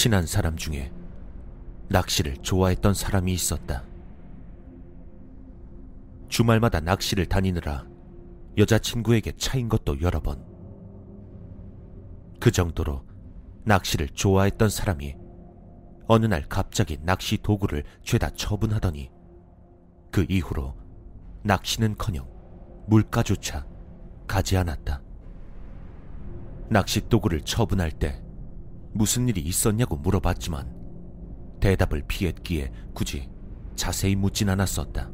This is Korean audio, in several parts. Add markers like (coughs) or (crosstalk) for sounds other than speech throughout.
친한 사람 중에 낚시를 좋아했던 사람이 있었다. 주말마다 낚시를 다니느라 여자친구에게 차인 것도 여러 번. 그 정도로 낚시를 좋아했던 사람이 어느 날 갑자기 낚시 도구를 죄다 처분하더니 그 이후로 낚시는 커녕 물가조차 가지 않았다. 낚시 도구를 처분할 때 무슨 일이 있었냐고 물어봤지만 대답을 피했기에 굳이 자세히 묻진 않았었다.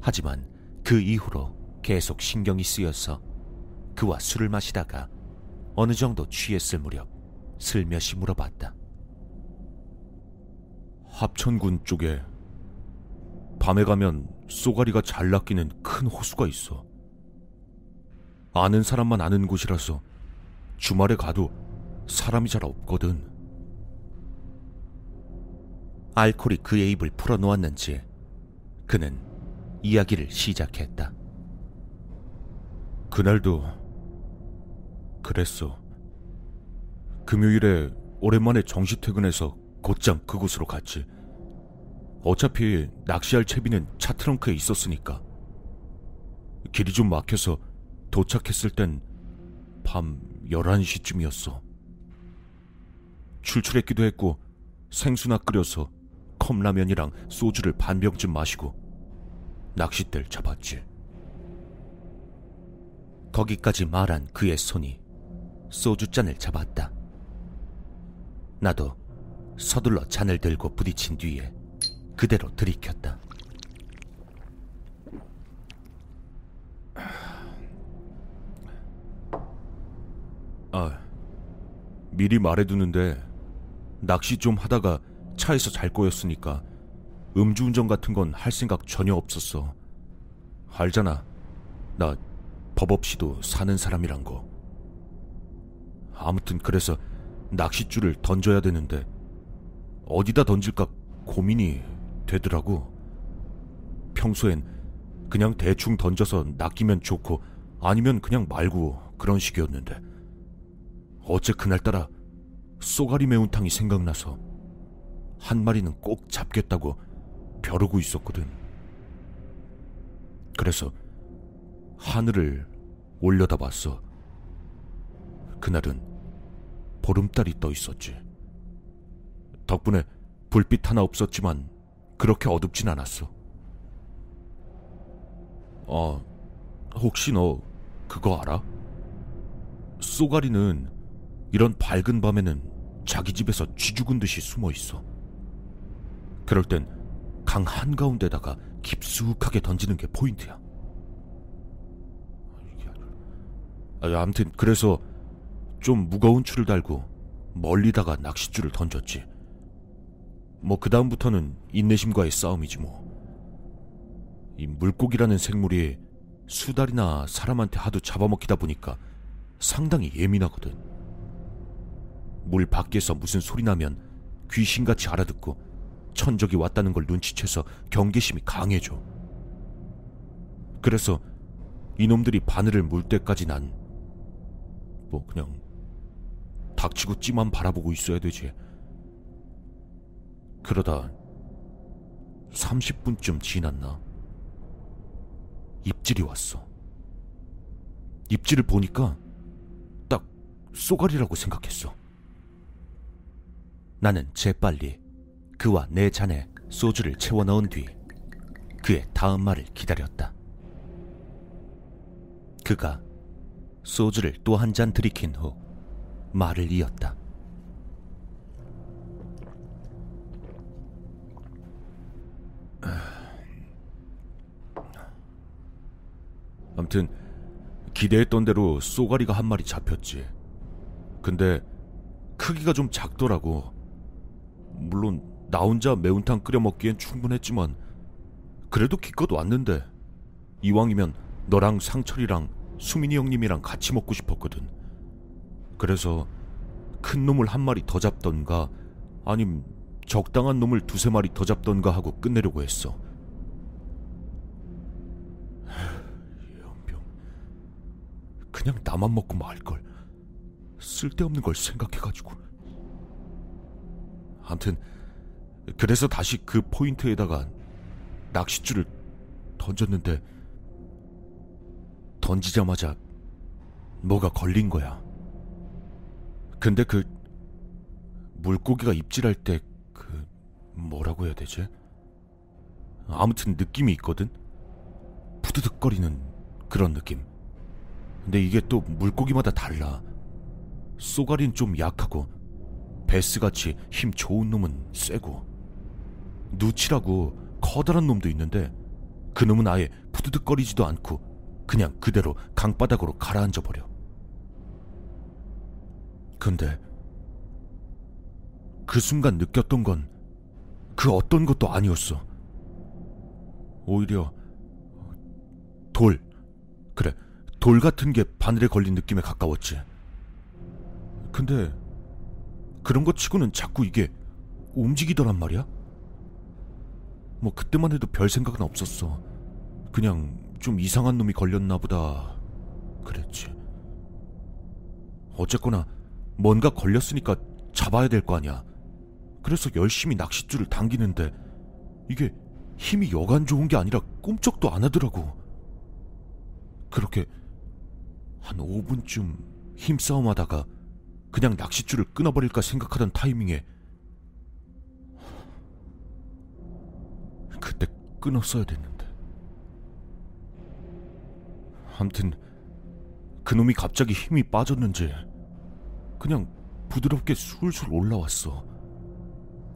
하지만 그 이후로 계속 신경이 쓰여서 그와 술을 마시다가 어느 정도 취했을 무렵 슬며시 물어봤다. 합천군 쪽에 밤에 가면 쏘가리가 잘 낚이는 큰 호수가 있어. 아는 사람만 아는 곳이라서 주말에 가도 사람이 잘 없거든. 알코올이 그의 입을 풀어놓았는지 그는 이야기를 시작했다. 그날도 그랬어. 금요일에 오랜만에 정시 퇴근해서 곧장 그곳으로 갔지. 어차피 낚시할 채비는 차 트렁크에 있었으니까. 길이 좀 막혀서 도착했을 땐 밤 11시쯤이었어. 출출했기도 했고 생수나 끓여서 컵라면이랑 소주를 반 병쯤 마시고 낚싯대를 잡았지. 거기까지 말한 그의 손이 소주잔을 잡았다. 나도 서둘러 잔을 들고 부딪힌 뒤에 그대로 들이켰다. 아, 미리 말해두는데 낚시 좀 하다가 차에서 잘 거였으니까 음주운전 같은 건 할 생각 전혀 없었어. 알잖아. 나 법 없이도 사는 사람이란 거. 아무튼 그래서 낚싯줄을 던져야 되는데 어디다 던질까 고민이 되더라고. 평소엔 그냥 대충 던져서 낚이면 좋고 아니면 그냥 말고 그런 식이었는데 어째 그날따라 쏘가리 매운탕이 생각나서 한 마리는 꼭 잡겠다고 벼르고 있었거든. 그래서 하늘을 올려다 봤어. 그날은 보름달이 떠 있었지. 덕분에 불빛 하나 없었지만 그렇게 어둡진 않았어. 어, 혹시 너 그거 알아? 쏘가리는 이런 밝은 밤에는 자기 집에서 쥐 죽은 듯이 숨어 있어. 그럴 땐 강 한가운데다가 깊숙하게 던지는 게 포인트야. 아, 아무튼 그래서 좀 무거운 줄을 달고 멀리다가 낚싯줄을 던졌지. 뭐 그다음부터는 인내심과의 싸움이지 뭐. 이 물고기라는 생물이 수달이나 사람한테 하도 잡아먹히다 보니까 상당히 예민하거든. 물 밖에서 무슨 소리 나면 귀신같이 알아듣고 천적이 왔다는 걸 눈치채서 경계심이 강해져. 그래서 이놈들이 바늘을 물 때까지 난, 뭐, 그냥, 닥치고 찌만 바라보고 있어야 되지. 그러다 30분쯤 지났나? 입질이 왔어. 입질을 보니까 딱 쏘가리라고 생각했어. 나는 재빨리 그와 내 잔에 소주를 채워 넣은 뒤 그의 다음 말을 기다렸다. 그가 소주를 또 한 잔 들이킨 후 말을 이었다. 암튼 기대했던 대로 쏘가리가 한 마리 잡혔지. 근데 크기가 좀 작더라고. 물론 나 혼자 매운탕 끓여 먹기엔 충분했지만 그래도 기껏 왔는데 이왕이면 너랑 상철이랑 수민이 형님이랑 같이 먹고 싶었거든. 그래서 큰 놈을 한 마리 더 잡던가 아님 적당한 놈을 두세 마리 더 잡던가 하고 끝내려고 했어. 연병. 그냥 나만 먹고 말걸. 쓸데없는 걸 생각해가지고. 암튼 그래서 다시 그 포인트에다가 낚싯줄을 던졌는데 던지자마자 뭐가 걸린 거야. 근데 그 물고기가 입질할 때 그 뭐라고 해야 되지? 아무튼 느낌이 있거든. 푸드득거리는 그런 느낌. 근데 이게 또 물고기마다 달라. 쏘가리는 좀 약하고 베스같이 힘 좋은 놈은 세고 누치라고 커다란 놈도 있는데 그 놈은 아예 푸드득거리지도 않고 그냥 그대로 강바닥으로 가라앉아 버려. 근데 그 순간 느꼈던 건 그 어떤 것도 아니었어. 오히려 돌, 그래, 돌 같은 게 바늘에 걸린 느낌에 가까웠지. 근데 그런 것 치고는 자꾸 이게 움직이더란 말이야? 뭐 그때만 해도 별 생각은 없었어. 그냥 좀 이상한 놈이 걸렸나 보다. 그랬지. 어쨌거나 뭔가 걸렸으니까 잡아야 될 거 아니야. 그래서 열심히 낚싯줄을 당기는데 이게 힘이 여간 좋은 게 아니라 꿈쩍도 안 하더라고. 그렇게 한 5분쯤 힘싸움 하다가 그냥 낚싯줄을 끊어버릴까 생각하던 타이밍에 그때 끊었어야 됐는데. 암튼 그놈이 갑자기 힘이 빠졌는지 그냥 부드럽게 술술 올라왔어.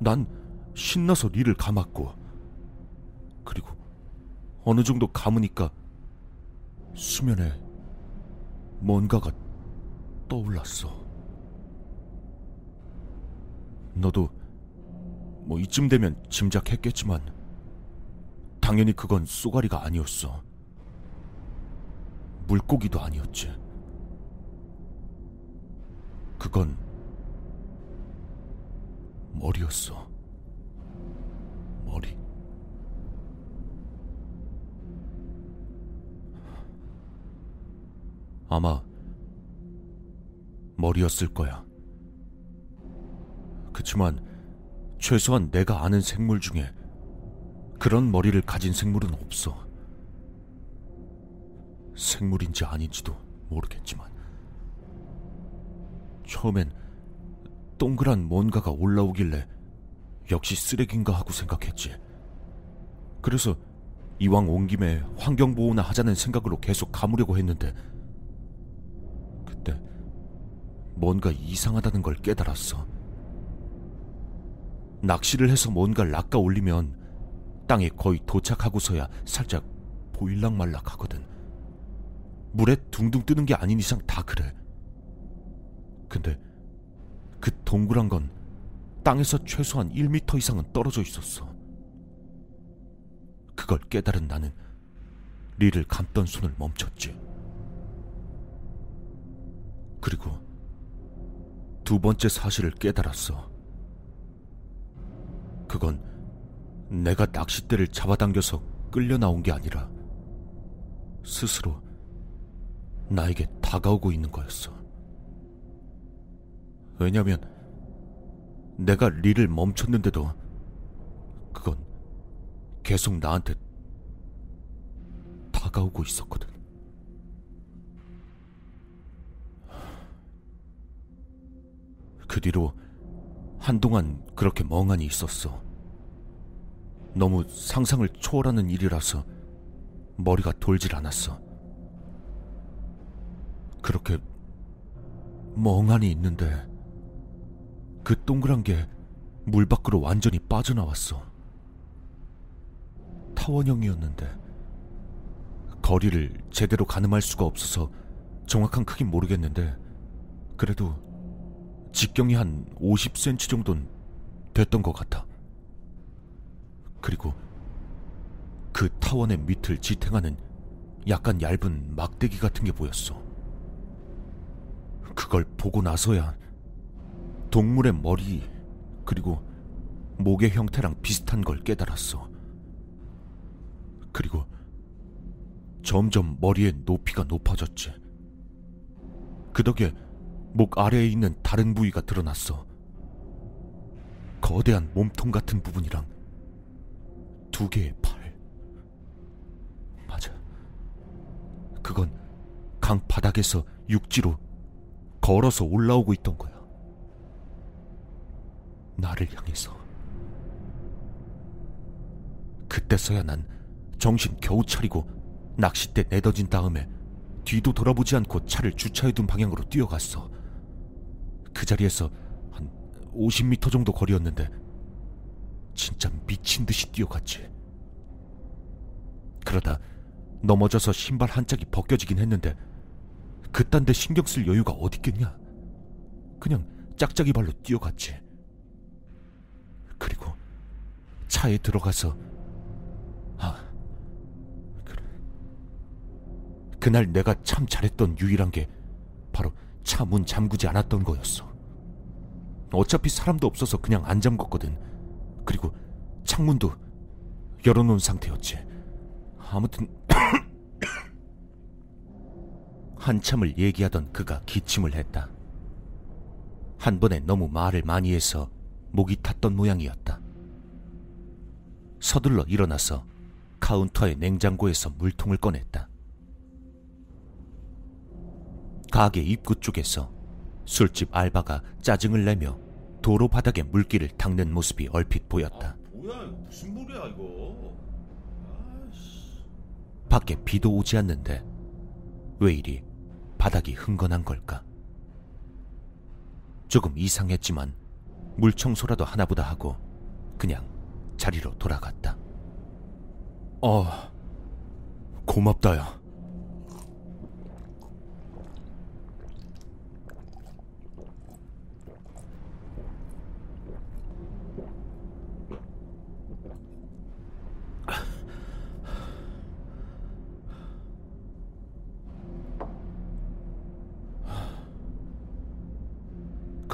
난 신나서 리를 감았고 그리고 어느 정도 감으니까 수면에 뭔가가 떠올랐어. 너도 뭐 이쯤 되면 짐작했겠지만 당연히 그건 쏘가리가 아니었어. 물고기도 아니었지. 그건 머리였어. 머리. 아마 머리였을 거야. 그치만 최소한 내가 아는 생물 중에 그런 머리를 가진 생물은 없어. 생물인지 아닌지도 모르겠지만. 처음엔 동그란 뭔가가 올라오길래 역시 쓰레기인가 하고 생각했지. 그래서 이왕 온 김에 환경보호나 하자는 생각으로 계속 감으려고 했는데 그때 뭔가 이상하다는 걸 깨달았어. 낚시를 해서 뭔가를 낚아 올리면 땅에 거의 도착하고서야 살짝 보일락말락 하거든. 물에 둥둥 뜨는 게 아닌 이상 다 그래. 근데 그 동그란 건 땅에서 최소한 1미터 이상은 떨어져 있었어. 그걸 깨달은 나는 리를 감던 손을 멈췄지. 그리고 두 번째 사실을 깨달았어. 그건 내가 낚싯대를 잡아당겨서 끌려 나온 게 아니라 스스로 나에게 다가오고 있는 거였어. 왜냐면 내가 리를 멈췄는데도 그건 계속 나한테 다가오고 있었거든. 그 뒤로 한동안 그렇게 멍하니 있었어. 너무 상상을 초월하는 일이라서 머리가 돌질 않았어. 그렇게 멍하니 있는데 그 동그란 게 물 밖으로 완전히 빠져나왔어. 타원형이었는데 거리를 제대로 가늠할 수가 없어서 정확한 크긴 모르겠는데 그래도 직경이 한 50cm 정도는 됐던 것 같아. 그리고 그 타원의 밑을 지탱하는 약간 얇은 막대기 같은 게 보였어. 그걸 보고 나서야 동물의 머리 그리고 목의 형태랑 비슷한 걸 깨달았어. 그리고 점점 머리의 높이가 높아졌지. 그 덕에 목 아래에 있는 다른 부위가 드러났어. 거대한 몸통 같은 부분이랑 두 개의 팔. 맞아. 그건 강 바닥에서 육지로 걸어서 올라오고 있던 거야. 나를 향해서. 그때서야 난 정신 겨우 차리고 낚싯대 내던진 다음에 뒤도 돌아보지 않고 차를 주차해둔 방향으로 뛰어갔어. 그 자리에서 한 50m 정도 거리였는데 진짜 미친 듯이 뛰어갔지. 그러다 넘어져서 신발 한 짝이 벗겨지긴 했는데 그딴 데 신경 쓸 여유가 어딨겠냐? 그냥 짝짝이 발로 뛰어갔지. 그리고 차에 들어가서 아 그래. 그날 내가 참 잘했던 유일한 게 차 문 잠그지 않았던 거였어. 어차피 사람도 없어서 그냥 안 잠궜거든. 그리고 창문도 열어놓은 상태였지. 아무튼 (coughs) 한참을 얘기하던 그가 기침을 했다. 한 번에 너무 말을 많이 해서 목이 탔던 모양이었다. 서둘러 일어나서 카운터의 냉장고에서 물통을 꺼냈다. 가게 입구 쪽에서 술집 알바가 짜증을 내며 도로 바닥에 물기를 닦는 모습이 얼핏 보였다. 아, 뭐야, 무슨 물이야 이거? 아이씨. 밖에 비도 오지 않는데 왜 이리 바닥이 흥건한 걸까? 조금 이상했지만 물 청소라도 하나보다 하고 그냥 자리로 돌아갔다. 어, 고맙다야.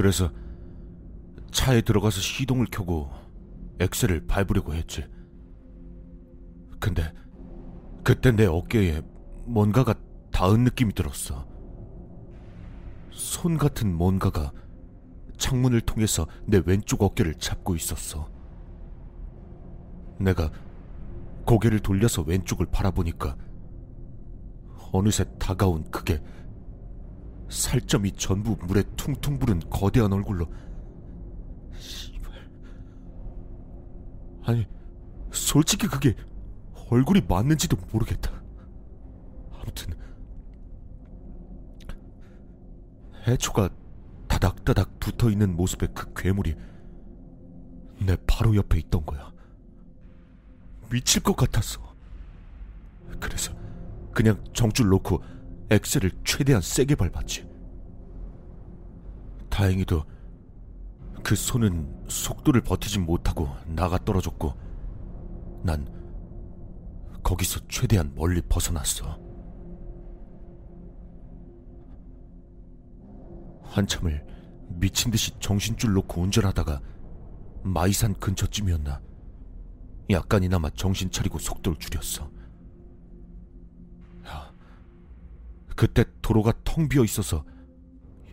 그래서 차에 들어가서 시동을 켜고 엑셀을 밟으려고 했지. 근데 그때 내 어깨에 뭔가가 닿은 느낌이 들었어. 손 같은 뭔가가 창문을 통해서 내 왼쪽 어깨를 잡고 있었어. 내가 고개를 돌려서 왼쪽을 바라보니까 어느새 다가온 그게 살점이 전부 물에 퉁퉁 부른 거대한 얼굴로. 아니 솔직히 그게 얼굴이 맞는지도 모르겠다. 아무튼. 해초가 다닥다닥 붙어있는 모습의 그 괴물이 내 바로 옆에 있던 거야. 미칠 것 같았어 그래서 그냥 정줄 놓고 엑셀을 최대한 세게 밟았지. 다행히도 그 손은 속도를 버티지 못하고 나가 떨어졌고 난 거기서 최대한 멀리 벗어났어. 한참을 미친 듯이 정신줄 놓고 운전하다가 마이산 근처쯤이었나 약간이나마 정신 차리고 속도를 줄였어. 그때 도로가 텅 비어 있어서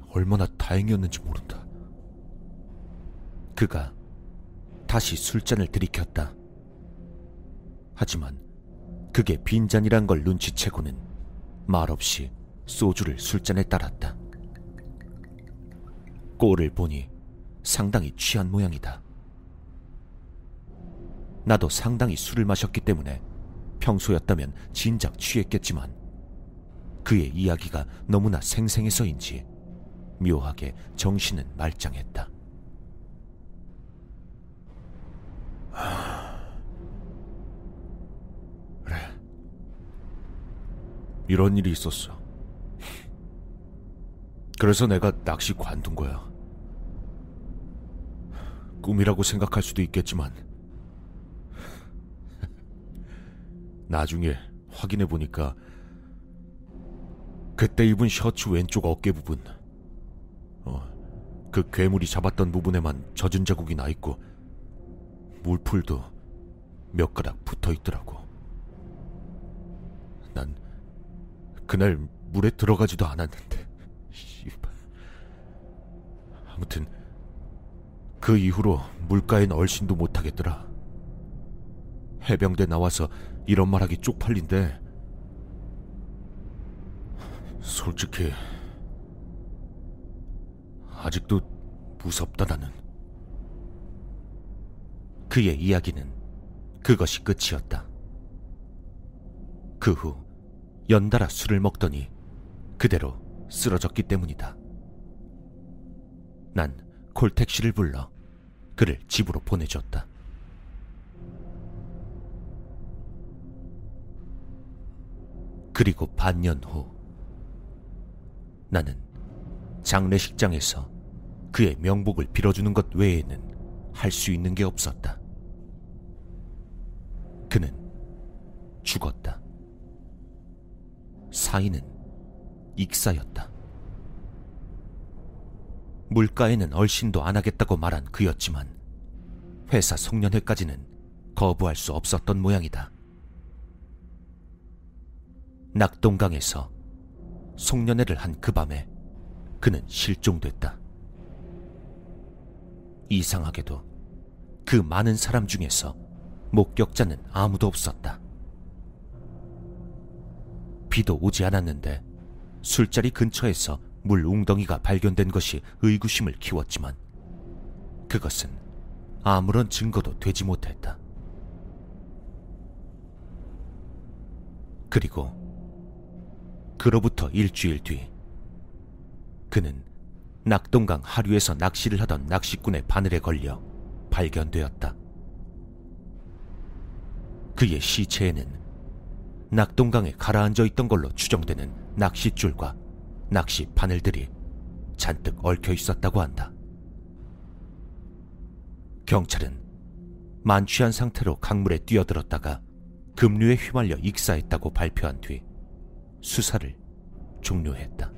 얼마나 다행이었는지 모른다. 그가 다시 술잔을 들이켰다. 하지만 그게 빈잔이란 걸 눈치채고는 말없이 소주를 술잔에 따랐다. 꼴을 보니 상당히 취한 모양이다. 나도 상당히 술을 마셨기 때문에 평소였다면 진작 취했겠지만 그의 이야기가 너무나 생생해서인지 묘하게 정신은 말짱했다. 그래. 이런 일이 있었어. 그래서 내가 낚시 관둔 거야. 꿈이라고 생각할 수도 있겠지만, (laughs) 나중에 확인해 보니까 그때 입은 셔츠 왼쪽 어깨 부분. 어, 그 괴물이 잡았던 부분에만 젖은 자국이 나 있고 물풀도 몇 가닥 붙어 있더라고. 난 그날 물에 들어가지도 않았는데. 아무튼 그 이후로 물가엔 얼씬도 못하겠더라. 해병대 나와서 이런 말하기 쪽팔린데 솔직히 아직도 무섭다 나는. 그의 이야기는 그것이 끝이었다. 그 후 연달아 술을 먹더니 그대로 쓰러졌기 때문이다. 난 콜택시를 불러 그를 집으로 보내줬다. 그리고 반년 후 나는 장례식장에서 그의 명복을 빌어주는 것 외에는 할 수 있는 게 없었다. 그는 죽었다. 사인은 익사였다. 물가에는 얼씬도 안 하겠다고 말한 그였지만 회사 송년회까지는 거부할 수 없었던 모양이다. 낙동강에서 송년회를 한 그 밤에 그는 실종됐다. 이상하게도 그 많은 사람 중에서 목격자는 아무도 없었다. 비도 오지 않았는데 술자리 근처에서 물 웅덩이가 발견된 것이 의구심을 키웠지만 그것은 아무런 증거도 되지 못했다. 그리고 그로부터 일주일 뒤 그는 낙동강 하류에서 낚시를 하던 낚시꾼의 바늘에 걸려 발견되었다. 그의 시체에는 낙동강에 가라앉아 있던 걸로 추정되는 낚싯줄과 낚시 바늘들이 잔뜩 얽혀 있었다고 한다. 경찰은 만취한 상태로 강물에 뛰어들었다가 급류에 휘말려 익사했다고 발표한 뒤 수사를 종료했다.